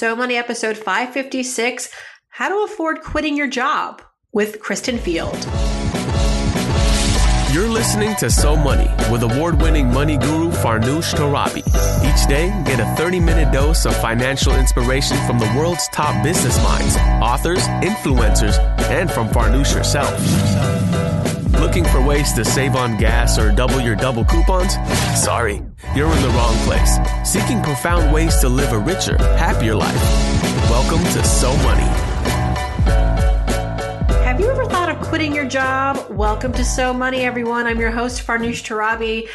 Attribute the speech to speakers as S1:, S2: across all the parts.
S1: So Money episode 556 How to Afford Quitting Your Job with Kristen Field.
S2: You're listening to So Money with award winning money guru Farnoosh Torabi. Each day, get a 30 minute dose of financial inspiration from the world's top business minds, authors, influencers, and from Farnoosh herself. Looking for ways to save on gas or double your double coupons? Sorry, you're in the wrong place. Seeking profound ways to live a richer, happier life. Welcome to So Money.
S1: Have you ever thought of quitting your job? Welcome to So Money, everyone. I'm your host, Farnoosh Torabi.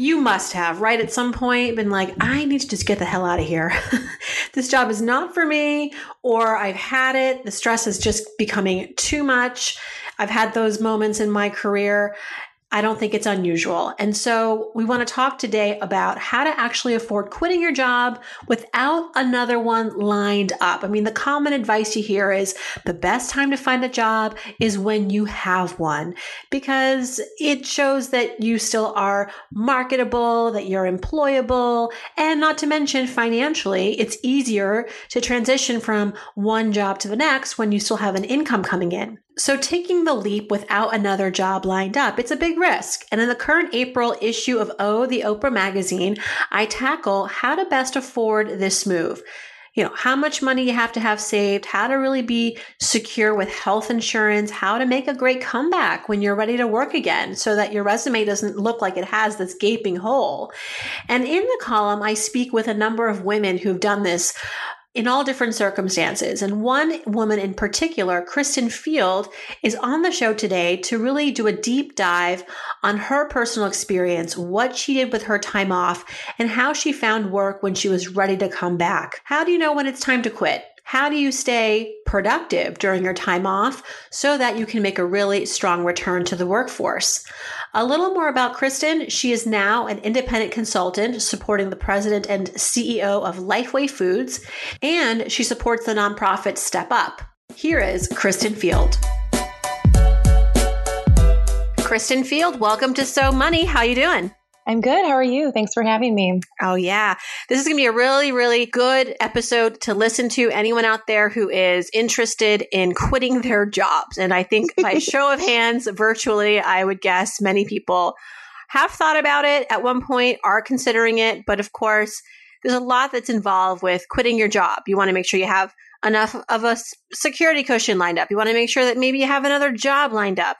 S1: You must have, right, at some point been like, I need to just get the hell out of here. this job is not for me, or I've had it. The stress is just becoming too much. I've had those moments in my career. I don't think it's unusual. And so we want to talk today about how to actually afford quitting your job without another one lined up. I mean, the common advice you hear is the best time to find a job is when you have one because it shows that you still are marketable, that you're employable, and not to mention financially, it's easier to transition from one job to the next when you still have an income coming in. So, taking the leap without another job lined up, it's a big risk. And in the current April issue of Oh, the Oprah magazine, I tackle how to best afford this move. You know, how much money you have to have saved, how to really be secure with health insurance, how to make a great comeback when you're ready to work again so that your resume doesn't look like it has this gaping hole. And in the column, I speak with a number of women who've done this in all different circumstances. And one woman in particular, Kristen Field, is on the show today to really do a deep dive on her personal experience, what she did with her time off, and how she found work when she was ready to come back. How do you know when it's time to quit? How do you stay productive during your time off so that you can make a really strong return to the workforce? A little more about Kristen. She is now an independent consultant supporting the president and CEO of Lifeway Foods, and she supports the nonprofit Step Up. Here is Kristen Field. Kristen Field, welcome to So Money. How you doing?
S3: I'm good. How are you? Thanks for having me.
S1: Oh, yeah. This is going to be a really, really good episode to listen to anyone out there who is interested in quitting their jobs. And I think by show of hands, virtually, I would guess many people have thought about it at one point, are considering it. But of course, there's a lot that's involved with quitting your job. You want to make sure you have enough of a security cushion lined up. You want to make sure that maybe you have another job lined up.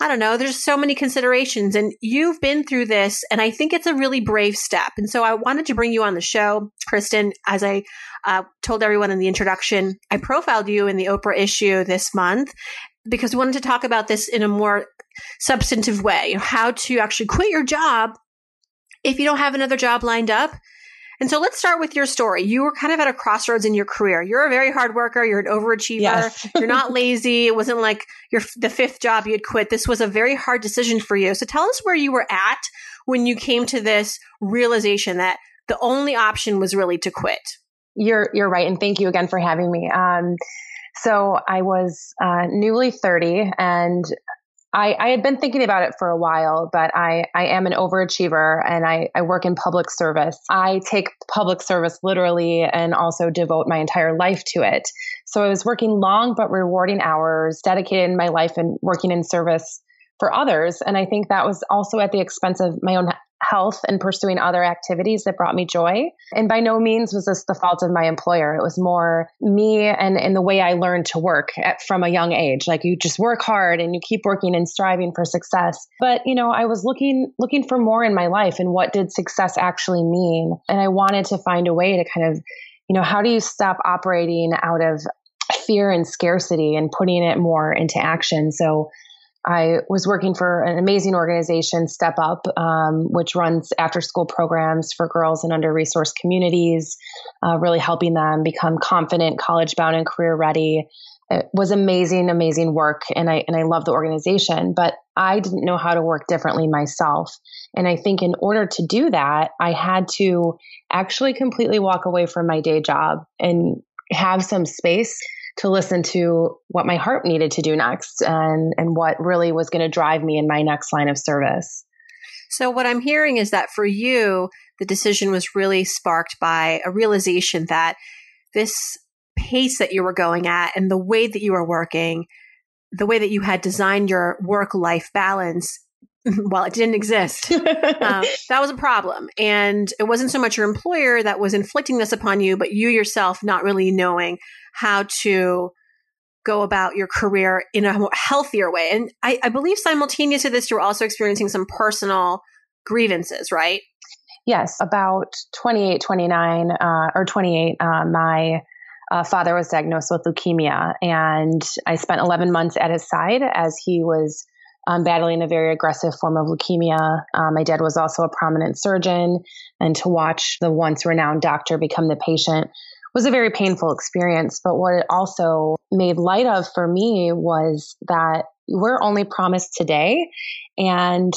S1: I don't know. There's so many considerations, and you've been through this, and I think it's a really brave step. And so I wanted to bring you on the show, Kristen. As I uh, told everyone in the introduction, I profiled you in the Oprah issue this month because we wanted to talk about this in a more substantive way how to actually quit your job if you don't have another job lined up and so let's start with your story. You were kind of at a crossroads in your career. You're a very hard worker. You're an overachiever. Yes. you're not lazy. It wasn't like your the fifth job you had quit. This was a very hard decision for you. So tell us where you were at when you came to this realization that the only option was really to quit.
S3: You're you're right, and thank you again for having me. Um, so I was uh, newly 30 and I, I, had been thinking about it for a while, but I, I am an overachiever and I, I work in public service. I take public service literally and also devote my entire life to it. So I was working long but rewarding hours, dedicated my life and working in service for others. And I think that was also at the expense of my own health and pursuing other activities that brought me joy. And by no means was this the fault of my employer. It was more me and, and the way I learned to work at, from a young age. Like you just work hard and you keep working and striving for success. But, you know, I was looking, looking for more in my life and what did success actually mean? And I wanted to find a way to kind of, you know, how do you stop operating out of fear and scarcity and putting it more into action? So I was working for an amazing organization, Step Up, um, which runs after school programs for girls in under resourced communities, uh, really helping them become confident, college bound, and career ready. It was amazing, amazing work, and I and I love the organization. But I didn't know how to work differently myself, and I think in order to do that, I had to actually completely walk away from my day job and have some space to listen to what my heart needed to do next and and what really was going to drive me in my next line of service.
S1: So what I'm hearing is that for you the decision was really sparked by a realization that this pace that you were going at and the way that you were working, the way that you had designed your work life balance, well, it didn't exist. um, that was a problem. And it wasn't so much your employer that was inflicting this upon you, but you yourself not really knowing how to go about your career in a healthier way. And I, I believe simultaneous to this, you're also experiencing some personal grievances, right?
S3: Yes, about 28, 29, uh, or 28, uh, my uh, father was diagnosed with leukemia, and I spent 11 months at his side as he was um, battling a very aggressive form of leukemia. Um, my dad was also a prominent surgeon, and to watch the once renowned doctor become the patient was a very painful experience. But what it also made light of for me was that we're only promised today, and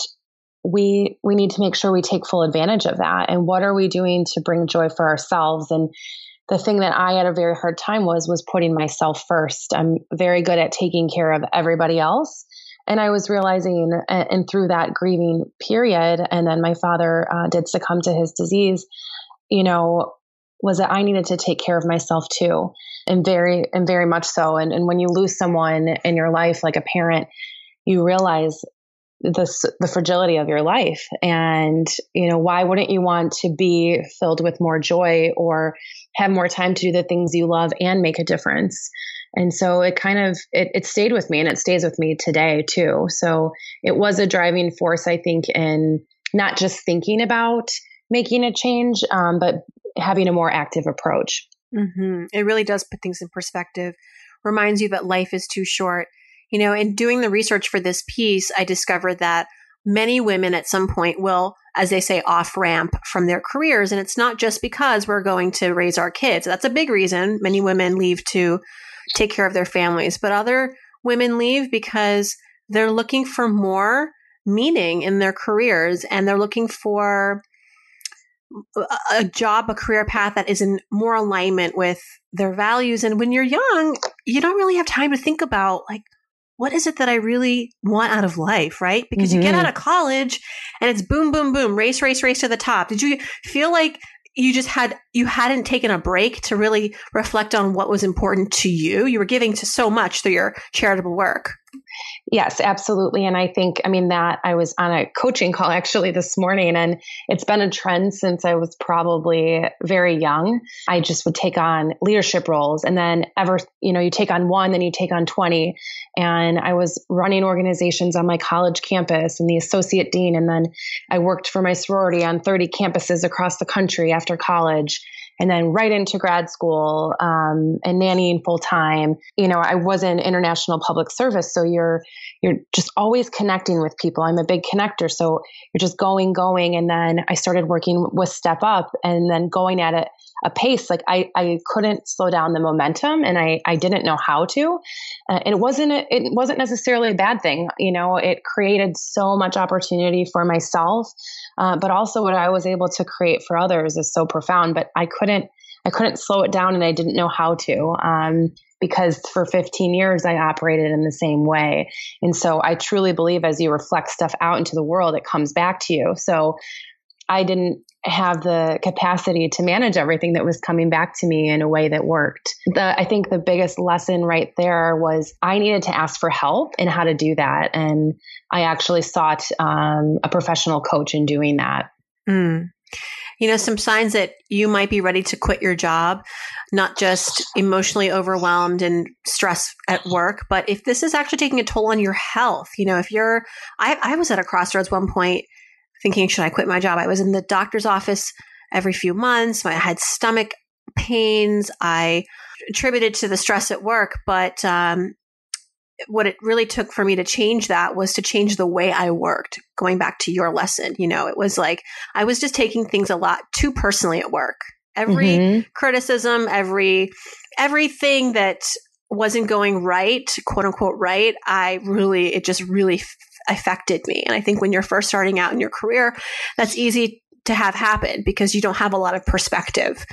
S3: we we need to make sure we take full advantage of that. And what are we doing to bring joy for ourselves? And the thing that I had a very hard time was was putting myself first. I'm very good at taking care of everybody else. And I was realizing, and through that grieving period, and then my father uh, did succumb to his disease, you know, was that I needed to take care of myself too, and very, and very much so. And, and when you lose someone in your life, like a parent, you realize the, the fragility of your life. And, you know, why wouldn't you want to be filled with more joy or have more time to do the things you love and make a difference? And so it kind of, it, it stayed with me and it stays with me today too. So it was a driving force, I think, in not just thinking about making a change, um, but having a more active approach.
S1: Mm-hmm. It really does put things in perspective, reminds you that life is too short you know, in doing the research for this piece, I discovered that many women at some point will, as they say, off ramp from their careers. And it's not just because we're going to raise our kids. That's a big reason. Many women leave to take care of their families, but other women leave because they're looking for more meaning in their careers and they're looking for a job, a career path that is in more alignment with their values. And when you're young, you don't really have time to think about like, what is it that I really want out of life, right? Because mm-hmm. you get mm-hmm. out of college and it's boom, boom, boom, race, race, race to the top. Did you feel like you just had you hadn't taken a break to really reflect on what was important to you? You were giving to so much through your charitable work.
S3: Yes, absolutely. And I think, I mean, that I was on a coaching call actually this morning, and it's been a trend since I was probably very young. I just would take on leadership roles, and then ever, you know, you take on one, then you take on 20. And I was running organizations on my college campus and the associate dean. And then I worked for my sorority on 30 campuses across the country after college and then right into grad school um, and nannying full time. You know, I was in international public service, so you're you're just always connecting with people. I'm a big connector, so you're just going, going, and then I started working with Step Up, and then going at it a pace like I I couldn't slow down the momentum, and I I didn't know how to, uh, and it wasn't a, it wasn't necessarily a bad thing. You know, it created so much opportunity for myself. Uh, but also what I was able to create for others is so profound. But I couldn't I couldn't slow it down, and I didn't know how to. Um, because for 15 years I operated in the same way. And so I truly believe as you reflect stuff out into the world, it comes back to you. So I didn't have the capacity to manage everything that was coming back to me in a way that worked. The, I think the biggest lesson right there was I needed to ask for help and how to do that. And I actually sought um, a professional coach in doing that.
S1: Mm. You know, some signs that you might be ready to quit your job, not just emotionally overwhelmed and stress at work, but if this is actually taking a toll on your health, you know, if you're, I, I was at a crossroads one point thinking, should I quit my job? I was in the doctor's office every few months. I had stomach pains. I attributed to the stress at work, but um, what it really took for me to change that was to change the way I worked. Going back to your lesson, you know, it was like I was just taking things a lot too personally at work. Every mm-hmm. criticism, every everything that wasn't going right, quote unquote right, I really it just really affected me. And I think when you're first starting out in your career, that's easy to have happen because you don't have a lot of perspective.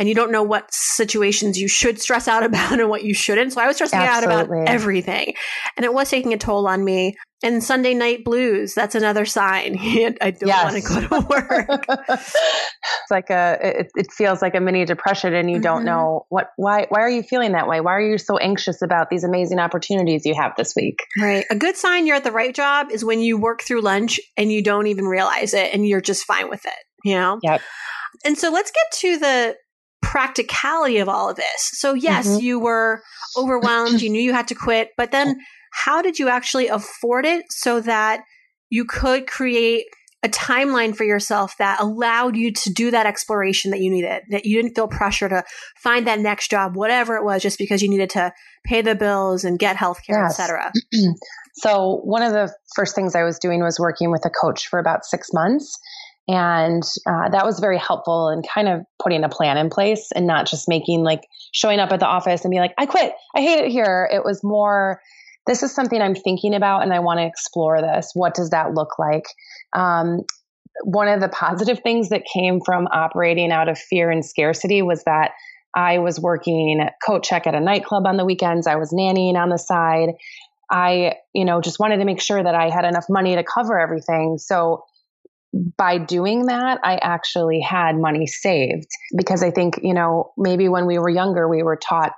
S1: And you don't know what situations you should stress out about and what you shouldn't. So I was stressing Absolutely. out about everything. And it was taking a toll on me. And Sunday night blues, that's another sign. I don't yes. want to go to work.
S3: it's like a it, it, feels like a mini depression and you mm-hmm. don't know what why why are you feeling that way? Why are you so anxious about these amazing opportunities you have this week?
S1: Right. A good sign you're at the right job is when you work through lunch and you don't even realize it and you're just fine with it, you know?
S3: Yep.
S1: And so let's get to the practicality of all of this. So yes, mm-hmm. you were overwhelmed, you knew you had to quit, but then how did you actually afford it so that you could create a timeline for yourself that allowed you to do that exploration that you needed, that you didn't feel pressure to find that next job, whatever it was, just because you needed to pay the bills and get healthcare, yes. etc.
S3: so one of the first things I was doing was working with a coach for about six months. And uh, that was very helpful in kind of putting a plan in place and not just making like showing up at the office and be like, I quit. I hate it here. It was more, this is something I'm thinking about and I want to explore this. What does that look like? Um, one of the positive things that came from operating out of fear and scarcity was that I was working coat check at a nightclub on the weekends. I was nannying on the side. I, you know, just wanted to make sure that I had enough money to cover everything. So by doing that, I actually had money saved because I think, you know, maybe when we were younger, we were taught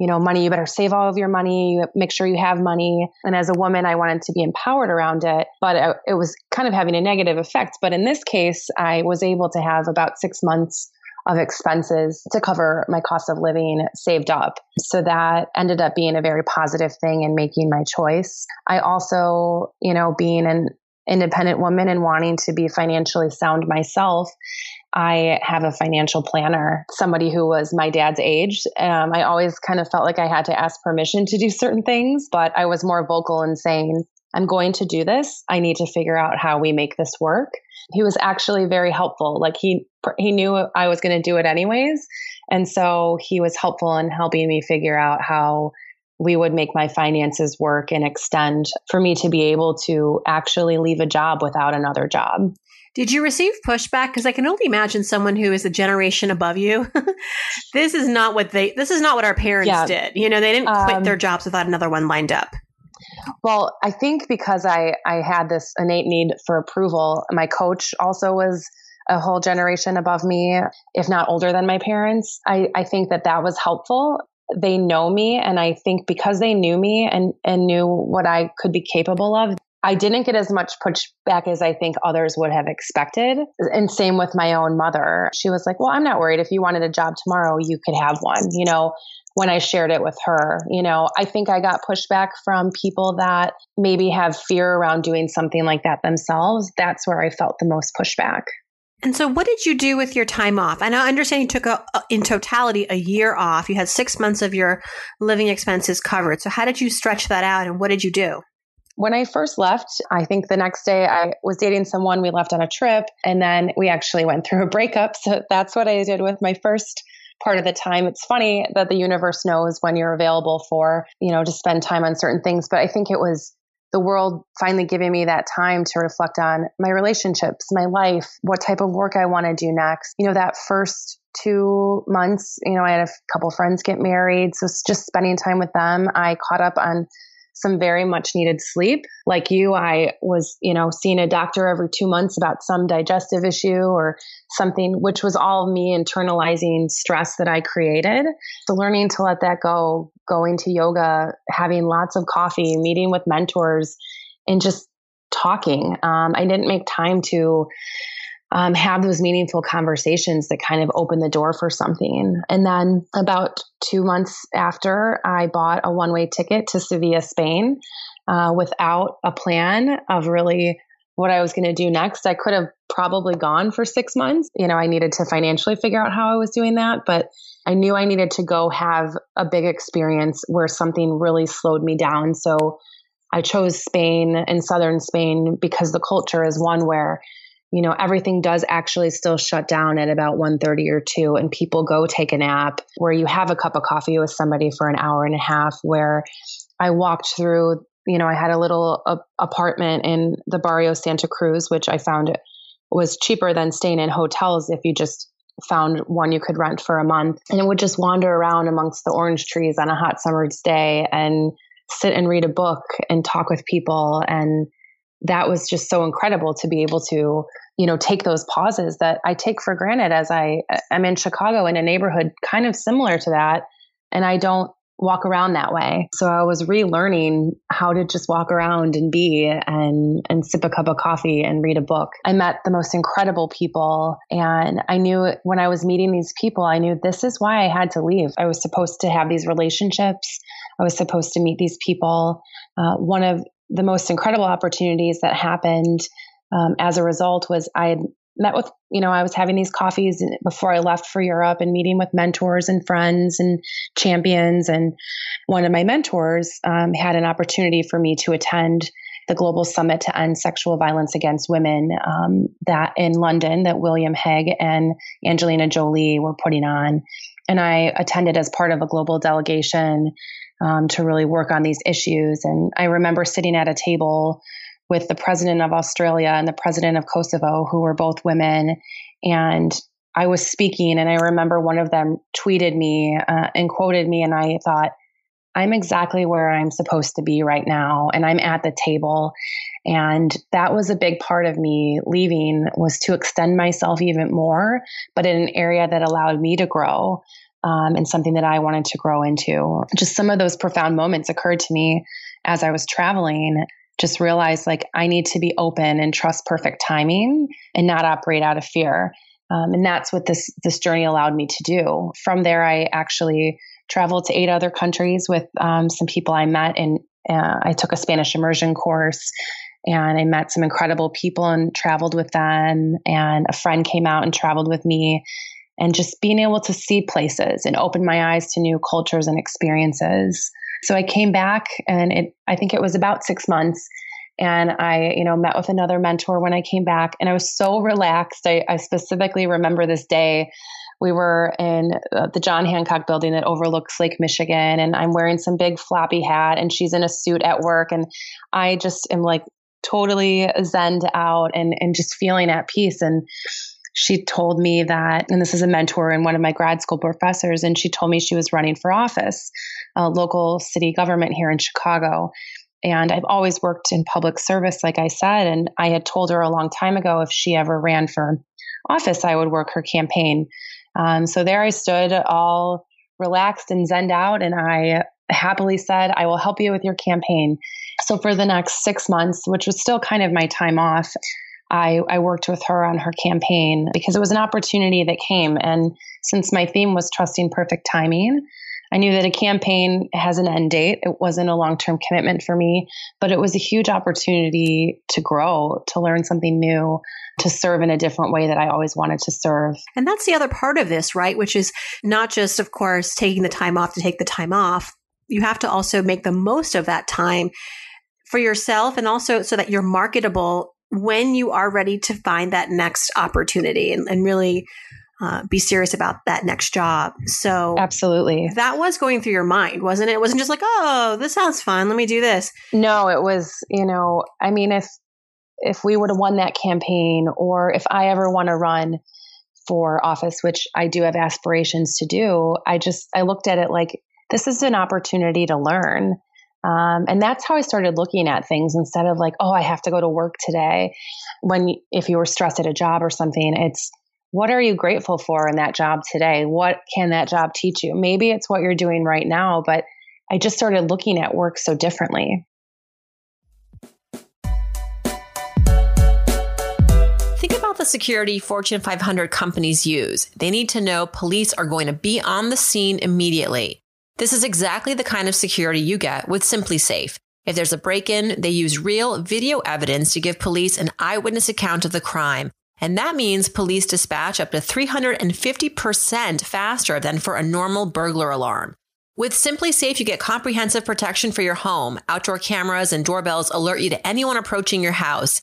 S3: you know, money, you better save all of your money, make sure you have money. And as a woman, I wanted to be empowered around it, but it, was kind of having a negative effect. But in this case, I was able to have about six months of expenses to cover my cost of living saved up. So that ended up being a very positive thing in making my choice. I also, you know, being an independent woman and wanting to be financially sound myself, I have a financial planner, somebody who was my dad's age. Um, I always kind of felt like I had to ask permission to do certain things, but I was more vocal in saying, I'm going to do this. I need to figure out how we make this work. He was actually very helpful. Like he he knew I was going to do it anyways, and so he was helpful in helping me figure out how we would make my finances work and extend for me to be able to actually leave a job without another job.
S1: Did you receive pushback? Because I can only imagine someone who is a generation above you. this is not what they. This is not what our parents yeah. did. You know, they didn't quit um, their jobs without another one lined up.
S3: Well, I think because I I had this innate need for approval. My coach also was a whole generation above me, if not older than my parents. I, I think that that was helpful they know me and i think because they knew me and and knew what i could be capable of I didn't get as much pushback as I think others would have expected. And same with my own mother. She was like, Well, I'm not worried. If you wanted a job tomorrow, you could have one. You know, when I shared it with her, you know, I think I got pushback from people that maybe have fear around doing something like that themselves. That's where I felt the most pushback.
S1: And so, what did you do with your time off? And I understand you took a, in totality a year off. You had six months of your living expenses covered. So, how did you stretch that out, and what did you do?
S3: When I first left, I think the next day I was dating someone. We left on a trip, and then we actually went through a breakup. So that's what I did with my first part of the time. It's funny that the universe knows when you're available for, you know, to spend time on certain things. But I think it was the world finally giving me that time to reflect on my relationships, my life, what type of work I want to do next. You know, that first two months, you know, I had a couple friends get married. So just spending time with them. I caught up on some very much needed sleep. Like you, I was, you know, seeing a doctor every two months about some digestive issue or something, which was all me internalizing stress that I created. So learning to let that go, going to yoga, having lots of coffee, meeting with mentors, and just talking. Um, I didn't make time to um, have those meaningful conversations that kind of open the door for something. And then about two months after, I bought a one way ticket to Sevilla, Spain, uh, without a plan of really what I was going to do next. I could have probably gone for six months. You know, I needed to financially figure out how I was doing that, but I knew I needed to go have a big experience where something really slowed me down. So I chose Spain and southern Spain because the culture is one where you know everything does actually still shut down at about 1.30 or 2 and people go take a nap where you have a cup of coffee with somebody for an hour and a half where i walked through you know i had a little uh, apartment in the barrio santa cruz which i found was cheaper than staying in hotels if you just found one you could rent for a month. And it would just wander around amongst the orange trees on a hot summer's day and sit and read a book and talk with people. And that was just so incredible to be able to you know take those pauses that i take for granted as i am in chicago in a neighborhood kind of similar to that and i don't walk around that way. So i was relearning how to just walk around and be and and sip a cup of coffee and read a book. I met the most incredible people and i knew when i was meeting these people i knew this is why i had to leave. I was supposed to have these relationships. I was supposed to meet these people. Uh, one of the most incredible opportunities that happened um, as a result was I had met with, you know, I was having these coffees before I left for Europe and meeting with mentors and friends and champions. And one of my mentors um, had an opportunity for me to attend the Global Summit to End Sexual Violence Against Women um, that in London that William Hague and Angelina Jolie were putting on. And I attended as part of a global delegation um, to really work on these issues. And I remember sitting at a table with the president of Australia and the president of Kosovo, who were both women. And I was speaking, and I remember one of them tweeted me uh, and quoted me, and I thought, I'm exactly where I'm supposed to be right now, and I'm at the table. And that was a big part of me leaving was to extend myself even more, but in an area that allowed me to grow um, and something that I wanted to grow into. Just some of those profound moments occurred to me as I was traveling. Just realized like I need to be open and trust perfect timing and not operate out of fear. Um, and that's what this this journey allowed me to do. From there, I actually traveled to eight other countries with um, some people I met, and uh, I took a Spanish immersion course. And I met some incredible people and traveled with them. And a friend came out and traveled with me and just being able to see places and open my eyes to new cultures and experiences. So I came back and it I think it was about 6 months and I, you know, met with another mentor when I came back and I was so relaxed. I, I specifically remember this day we were in uh, the John Hancock building that overlooks Lake Michigan and I'm wearing some big floppy hat and she's in a suit at work and I just am like totally zened out and and just feeling at peace and she told me that, and this is a mentor and one of my grad school professors, and she told me she was running for office, a local city government here in Chicago. And I've always worked in public service, like I said. And I had told her a long time ago if she ever ran for office, I would work her campaign. Um, so there I stood, all relaxed and zened out. And I happily said, I will help you with your campaign. So for the next six months, which was still kind of my time off, I, I worked with her on her campaign because it was an opportunity that came. And since my theme was trusting perfect timing, I knew that a campaign has an end date. It wasn't a long term commitment for me, but it was a huge opportunity to grow, to learn something new, to serve in a different way that I always wanted to serve.
S1: And that's the other part of this, right? Which is not just, of course, taking the time off to take the time off. You have to also make the most of that time for yourself and also so that you're marketable when you are ready to find that next opportunity and, and really uh, be serious about that next job. So,
S3: absolutely.
S1: That was going through your mind, wasn't it? It wasn't just like, oh, this sounds fun. Let me do this.
S3: No, it was, you know, I mean, if, if we would have won that campaign or if I ever want to run for office, which I do have aspirations to do, I just, I looked at it like, this is an opportunity to learn. Um, and that's how I started looking at things instead of like, oh, I have to go to work today. When, if you were stressed at a job or something, it's what are you grateful for in that job today? What can that job teach you? Maybe it's what you're doing right now, but I just started looking at work so differently.
S1: Think about the security Fortune 500 companies use. They need to know police are going to be on the scene immediately. This is exactly the kind of security you get with SimpliSafe. If there's a break in, they use real video evidence to give police an eyewitness account of the crime. And that means police dispatch up to 350% faster than for a normal burglar alarm. With SimpliSafe, you get comprehensive protection for your home. Outdoor cameras and doorbells alert you to anyone approaching your house.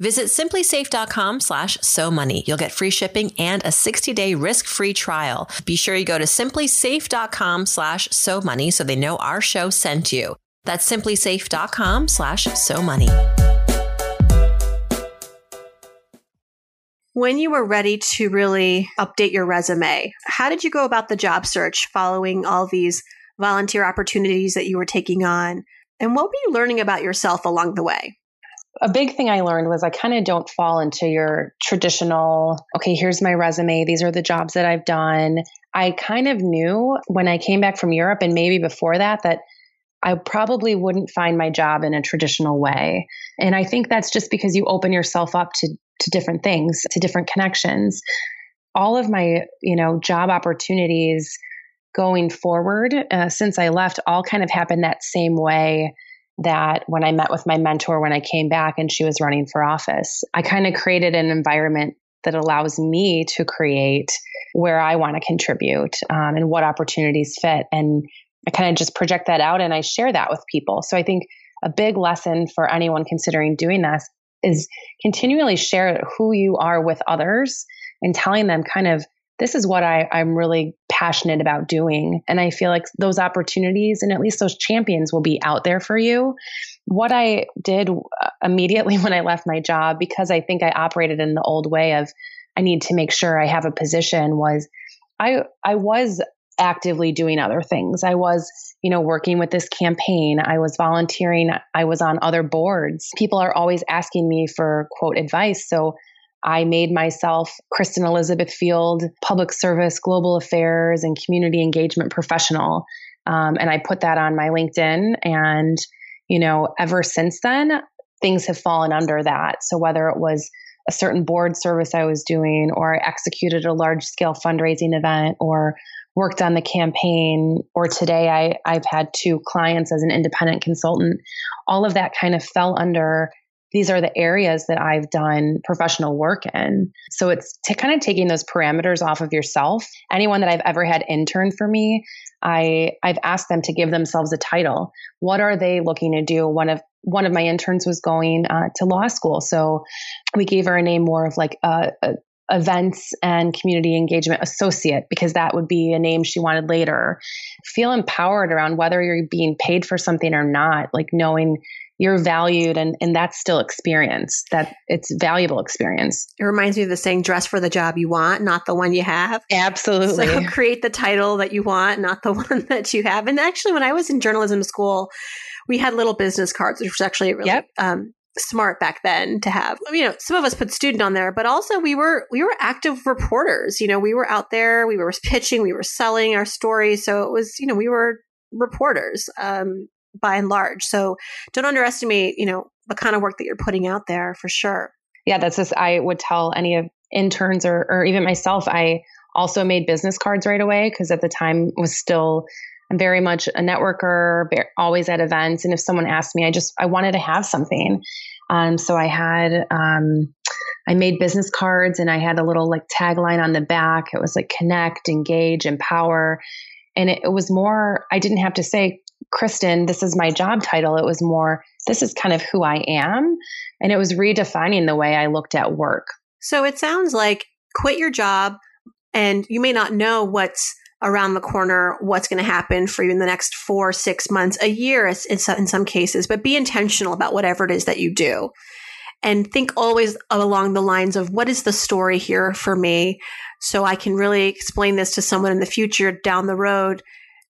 S1: Visit simplisafe.com slash so money. You'll get free shipping and a 60 day risk free trial. Be sure you go to simplisafe.com slash so money so they know our show sent you. That's simplisafe.com slash so money. When you were ready to really update your resume, how did you go about the job search following all these volunteer opportunities that you were taking on? And what were you learning about yourself along the way?
S3: A big thing I learned was I kind of don't fall into your traditional, okay, here's my resume. These are the jobs that I've done. I kind of knew when I came back from Europe and maybe before that, that I probably wouldn't find my job in a traditional way. And I think that's just because you open yourself up to, to different things, to different connections. All of my, you know, job opportunities going forward uh, since I left all kind of happened that same way that when I met with my mentor when I came back and she was running for office, I kind of created an environment that allows me to create where I want to contribute um, and what opportunities fit. And I kind of just project that out and I share that with people. So I think a big lesson for anyone considering doing this is continually share who you are with others and telling them kind of this is what I, I'm really passionate about doing. And I feel like those opportunities and at least those champions will be out there for you. What I did uh, immediately when I left my job, because I think I operated in the old way of I need to make sure I have a position, was I I was actively doing other things. I was, you know, working with this campaign. I was volunteering. I was on other boards. People are always asking me for quote advice. So I made myself Kristen Elizabeth Field, public service, global affairs, and community engagement professional. Um, and I put that on my LinkedIn. And, you know, ever since then, things have fallen under that. So whether it was a certain board service I was doing, or I executed a large scale fundraising event, or worked on the campaign, or today I, I've had two clients as an independent consultant, all of that kind of fell under these are the areas that I've done professional work in. So it's t- kind of taking those parameters off of yourself. Anyone that I've ever had intern for me, I I've asked them to give themselves a title. What are they looking to do? One of one of my interns was going uh, to law school, so we gave her a name more of like a, a events and community engagement associate because that would be a name she wanted later. Feel empowered around whether you're being paid for something or not, like knowing you're valued and and that's still experience that it's valuable experience.
S1: It reminds me of the saying dress for the job you want not the one you have.
S3: Absolutely.
S1: so create the title that you want not the one that you have. And actually when i was in journalism school we had little business cards which was actually really yep. um, smart back then to have. You know some of us put student on there but also we were we were active reporters. You know we were out there we were pitching we were selling our stories. So it was you know we were reporters. Um, by and large. So don't underestimate, you know, the kind of work that you're putting out there for sure.
S3: Yeah, that's just, I would tell any of interns or, or even myself, I also made business cards right away because at the time was still very much a networker, always at events. And if someone asked me, I just, I wanted to have something. Um, so I had, um, I made business cards and I had a little like tagline on the back. It was like connect, engage, empower. And it, it was more, I didn't have to say, Kristen, this is my job title. It was more, this is kind of who I am. And it was redefining the way I looked at work.
S1: So it sounds like quit your job and you may not know what's around the corner, what's going to happen for you in the next four, six months, a year in some cases, but be intentional about whatever it is that you do. And think always along the lines of what is the story here for me? So I can really explain this to someone in the future down the road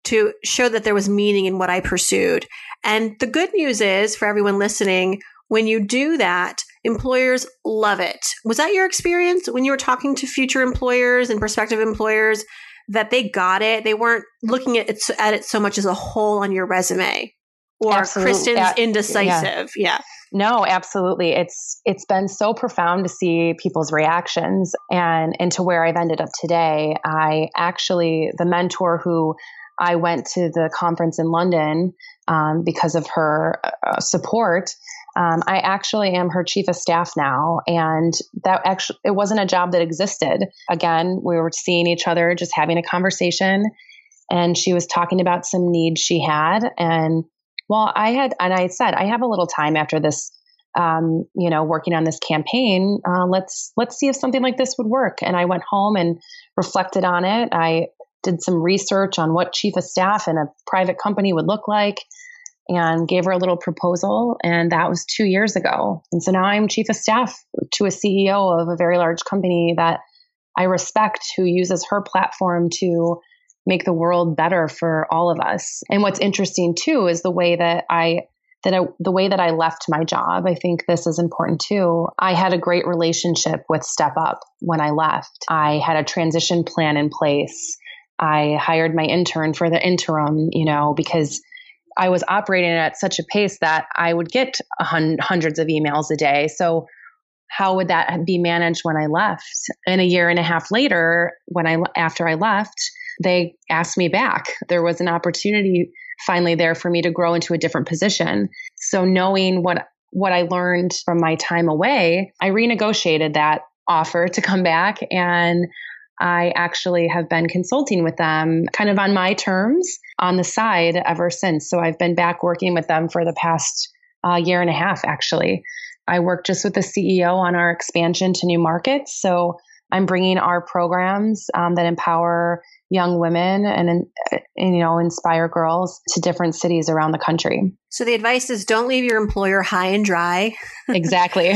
S1: to show that there was meaning in what I pursued. And the good news is for everyone listening, when you do that, employers love it. Was that your experience when you were talking to future employers and prospective employers that they got it? They weren't looking at it, at it so much as a hole on your resume or absolutely. Kristen's indecisive. Yeah. yeah.
S3: No, absolutely. It's it's been so profound to see people's reactions and and to where I've ended up today. I actually the mentor who I went to the conference in London um, because of her uh, support. Um, I actually am her chief of staff now, and that actually it wasn't a job that existed. Again, we were seeing each other, just having a conversation, and she was talking about some needs she had. And well, I had, and I said, I have a little time after this um, you know, working on this campaign. Uh, let's let's see if something like this would work. And I went home and reflected on it. I did some research on what chief of staff in a private company would look like and gave her a little proposal. And that was two years ago. And so now I'm chief of staff to a CEO of a very large company that I respect who uses her platform to make the world better for all of us. And what's interesting too is the way that I that I, the way that I left my job, I think this is important too. I had a great relationship with Step Up when I left. I had a transition plan in place. I hired my intern for the interim, you know, because I was operating at such a pace that I would get hundreds of emails a day. So how would that be managed when I left? And a year and a half later, when I after I left, they asked me back. There was an opportunity finally there for me to grow into a different position. So knowing what what I learned from my time away, I renegotiated that offer to come back and I actually have been consulting with them kind of on my terms on the side ever since. So I've been back working with them for the past uh, year and a half, actually. I work just with the CEO on our expansion to new markets. So I'm bringing our programs um, that empower young women and, and, you know inspire girls to different cities around the country.
S1: So the advice is don't leave your employer high and dry.
S3: Exactly.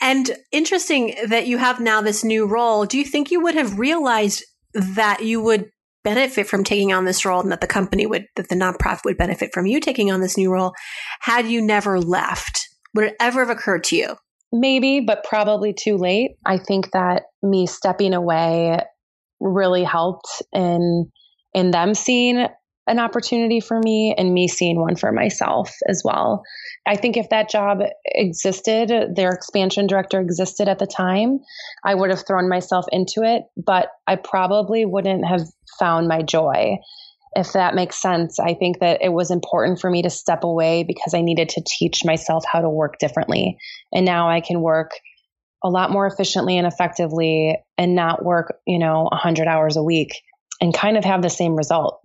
S1: and interesting that you have now this new role. Do you think you would have realized that you would benefit from taking on this role and that the company would that the nonprofit would benefit from you taking on this new role had you never left? Would it ever have occurred to you?
S3: Maybe, but probably too late. I think that me stepping away really helped in in them seeing an opportunity for me and me seeing one for myself as well. I think if that job existed, their expansion director existed at the time, I would have thrown myself into it, but I probably wouldn't have found my joy. If that makes sense, I think that it was important for me to step away because I needed to teach myself how to work differently. And now I can work a lot more efficiently and effectively and not work, you know, 100 hours a week and kind of have the same result.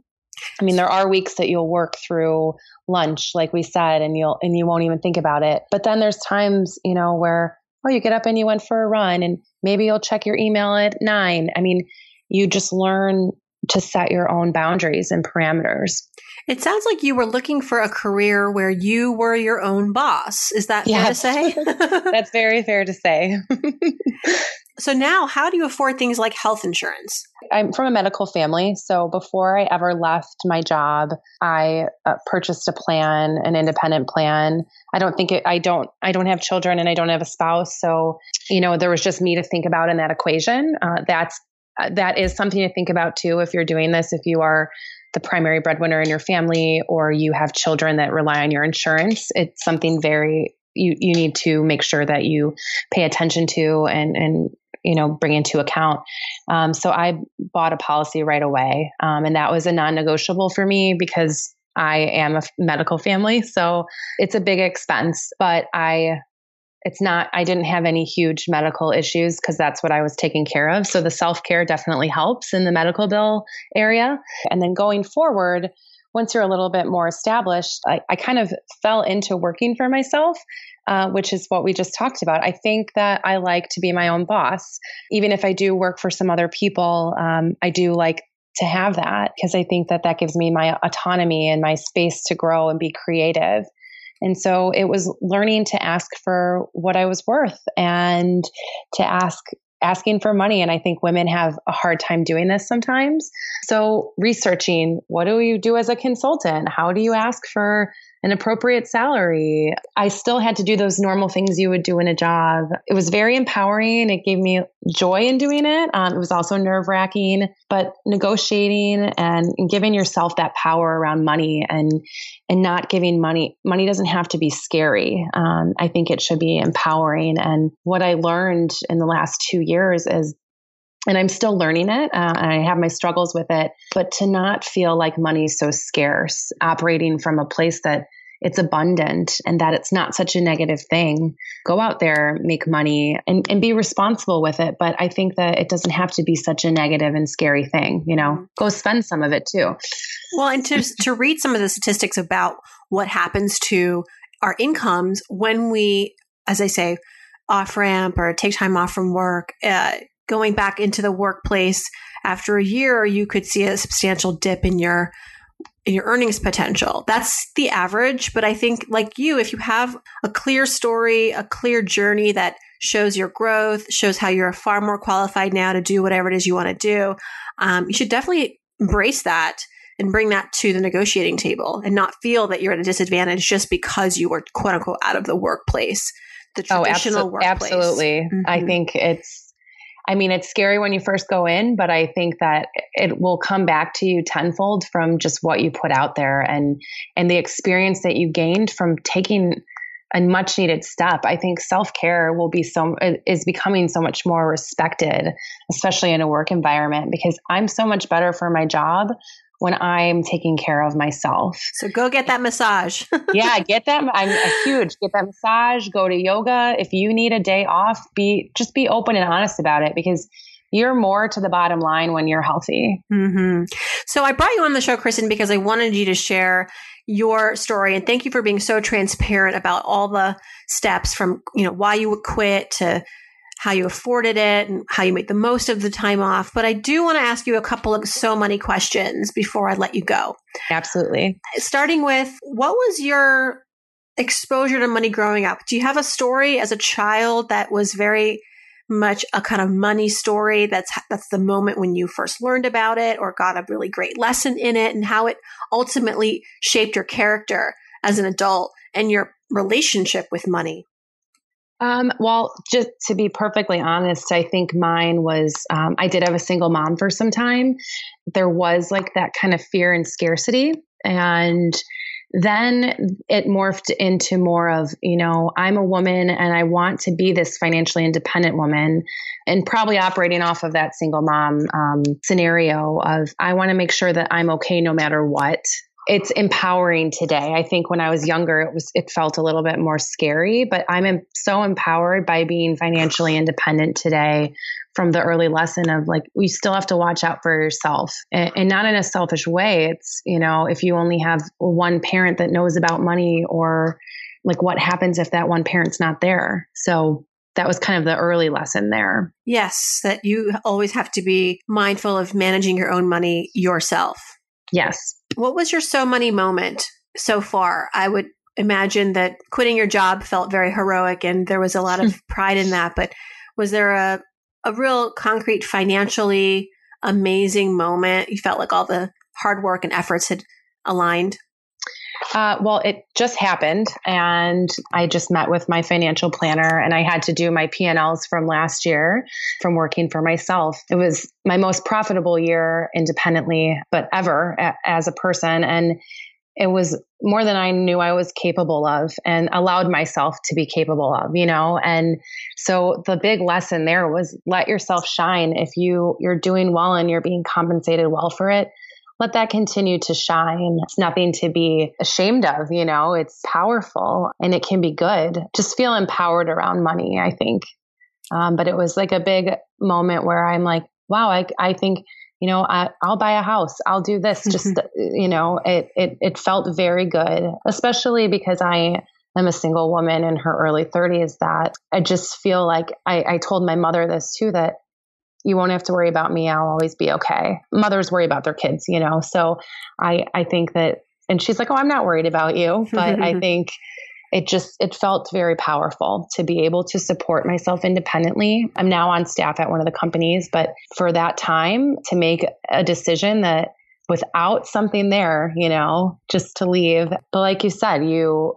S3: I mean, there are weeks that you'll work through lunch, like we said, and you'll and you won't even think about it. But then there's times, you know, where oh, you get up and you went for a run, and maybe you'll check your email at nine. I mean, you just learn to set your own boundaries and parameters.
S1: It sounds like you were looking for a career where you were your own boss. Is that yes. fair to
S3: say? That's very fair to say.
S1: so now, how do you afford things like health insurance?
S3: I'm from a medical family, so before I ever left my job, I uh, purchased a plan, an independent plan. I don't think it, I don't I don't have children and I don't have a spouse, so you know there was just me to think about in that equation. Uh, that's that is something to think about too if you're doing this if you are the primary breadwinner in your family or you have children that rely on your insurance it's something very you you need to make sure that you pay attention to and and you know bring into account. Um, so i bought a policy right away um, and that was a non-negotiable for me because i am a medical family so it's a big expense but i it's not i didn't have any huge medical issues because that's what i was taking care of. So the self-care definitely helps in the medical bill area. And then going forward once you're a little bit more established i, I kind of fell into working for myself uh, which is what we just talked about. I think that i like to be my own boss. Even if i do work for some other people um, i do like to have that because I think that that gives me my autonomy and my space to grow and be creative. And so it was learning to ask for what I was worth and to ask asking for money. And i think women have a hard time doing this sometimes. So researching what do you do as a consultant? How do you ask for an appropriate salary. I still had to do those normal things you would do in a job. It was very empowering. It gave me joy in doing it. Um, it was also nerve wracking, but negotiating and giving yourself that power around money and and not giving money. Money doesn't have to be scary. Um, I think it should be empowering. And what I learned in the last two years is and I'm still learning it. Uh, I have my struggles with it, but to not feel like money's so scarce, operating from a place that it's abundant and that it's not such a negative thing. Go out there, make money, and, and be responsible with it. But I think that it doesn't have to be such a negative and scary thing. You know, mm-hmm. go spend some of it too.
S1: Well, and to, to read some of the statistics about what happens to our incomes when we as I say, off ramp or take time off from work, uh, going back into the workplace after a year, you could see a substantial dip in your in your earnings potential. That's the average, but I think like you, if you have a clear story, a clear journey that shows your growth, shows how you're far more qualified now to do whatever it is you want to do, um, you should definitely embrace that and bring that to the negotiating table and not feel that you're at a disadvantage just because you were quote unquote out of the workplace, the traditional oh, abso- workplace.
S3: Absolutely. Mm-hmm. I think it's I mean, it's scary when you first go in, but I think that it will come back to you tenfold from just what you put out there and and the experience that you gained from taking a much needed step. I think self care will be so is becoming so much more respected, especially in a work environment, because I'm so much better for my job when I'm taking care of myself.
S1: So go get that massage.
S3: yeah, get that. I'm a huge get that massage. Go to yoga. If you need a day off, be just be open and honest about it because you're more to the bottom line when you're healthy.
S1: Mm-hmm. So I brought you on the show, Kristen, because I wanted you to share your story and thank you for being so transparent about all the steps from you know why you would quit to how you afforded it and how you made the most of the time off. But I do want to ask you a couple of so many questions before I let you go.
S3: Absolutely.
S1: Starting with what was your exposure to money growing up? Do you have a story as a child that was very much a kind of money story that's that's the moment when you first learned about it or got a really great lesson in it and how it ultimately shaped your character as an adult and your relationship with money
S3: um, well, just to be perfectly honest, I think mine was um, I did have a single mom for some time. There was like that kind of fear and scarcity. And then it morphed into more of, you know, I'm a woman and I want to be this financially independent woman and probably operating off of that single mom um, scenario of I want to make sure that I'm okay no matter what it's empowering today. I think when I was younger, it was it felt a little bit more scary, but I'm so empowered by being financially independent today. From the early lesson of like, we still have to watch out for yourself, and, and not in a selfish way. It's you know, if you only have one parent that knows about money, or like what happens if that one parent's not there. So that was kind of the early lesson there.
S1: Yes, that you always have to be mindful of managing your own money yourself.
S3: Yes.
S1: What was your so money moment so far? I would imagine that quitting your job felt very heroic and there was a lot of hmm. pride in that, but was there a a real concrete financially amazing moment you felt like all the hard work and efforts had aligned?
S3: Uh, well, it just happened, and I just met with my financial planner, and I had to do my P&Ls from last year from working for myself. It was my most profitable year independently, but ever a- as a person, and it was more than I knew I was capable of and allowed myself to be capable of, you know. And so the big lesson there was let yourself shine. If you you're doing well and you're being compensated well for it, let that continue to shine. It's nothing to be ashamed of, you know, it's powerful and it can be good. Just feel empowered around money, I think. Um, but it was like a big moment where I'm like, wow, I, I think, you know, I, will buy a house. I'll do this. Just, you know, it, it, it felt very good, especially because I am a single woman in her early 30s that I just feel like I, I told my mother this too, that you won't have to worry about me. I'll always be okay. Mothers worry about their kids, you know. So I I think that and she's like, "Oh, I'm not worried about you." But I think it just it felt very powerful to be able to support myself independently. I'm now on staff at one of the companies, but for that time to make a decision that without something there, you know, just to leave. But like you said, you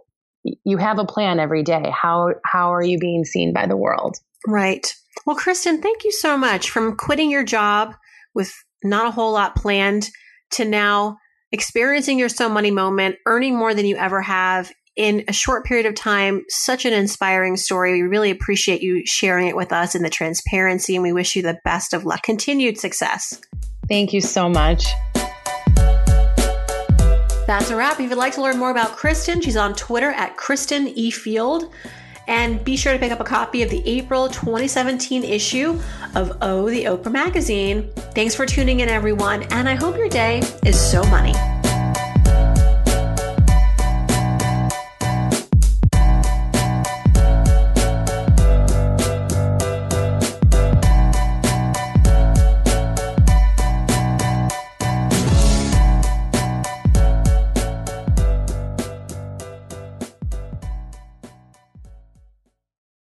S3: you have a plan every day. How how are you being seen by the world?
S1: Right. Well, Kristen, thank you so much from quitting your job with not a whole lot planned to now experiencing your so money moment, earning more than you ever have in a short period of time. Such an inspiring story. We really appreciate you sharing it with us and the transparency, and we wish you the best of luck, continued success.
S3: Thank you so much.
S1: That's a wrap. If you'd like to learn more about Kristen, she's on Twitter at Kristen E. Field. And be sure to pick up a copy of the April 2017 issue of Oh, the Oprah magazine. Thanks for tuning in, everyone, and I hope your day is so money.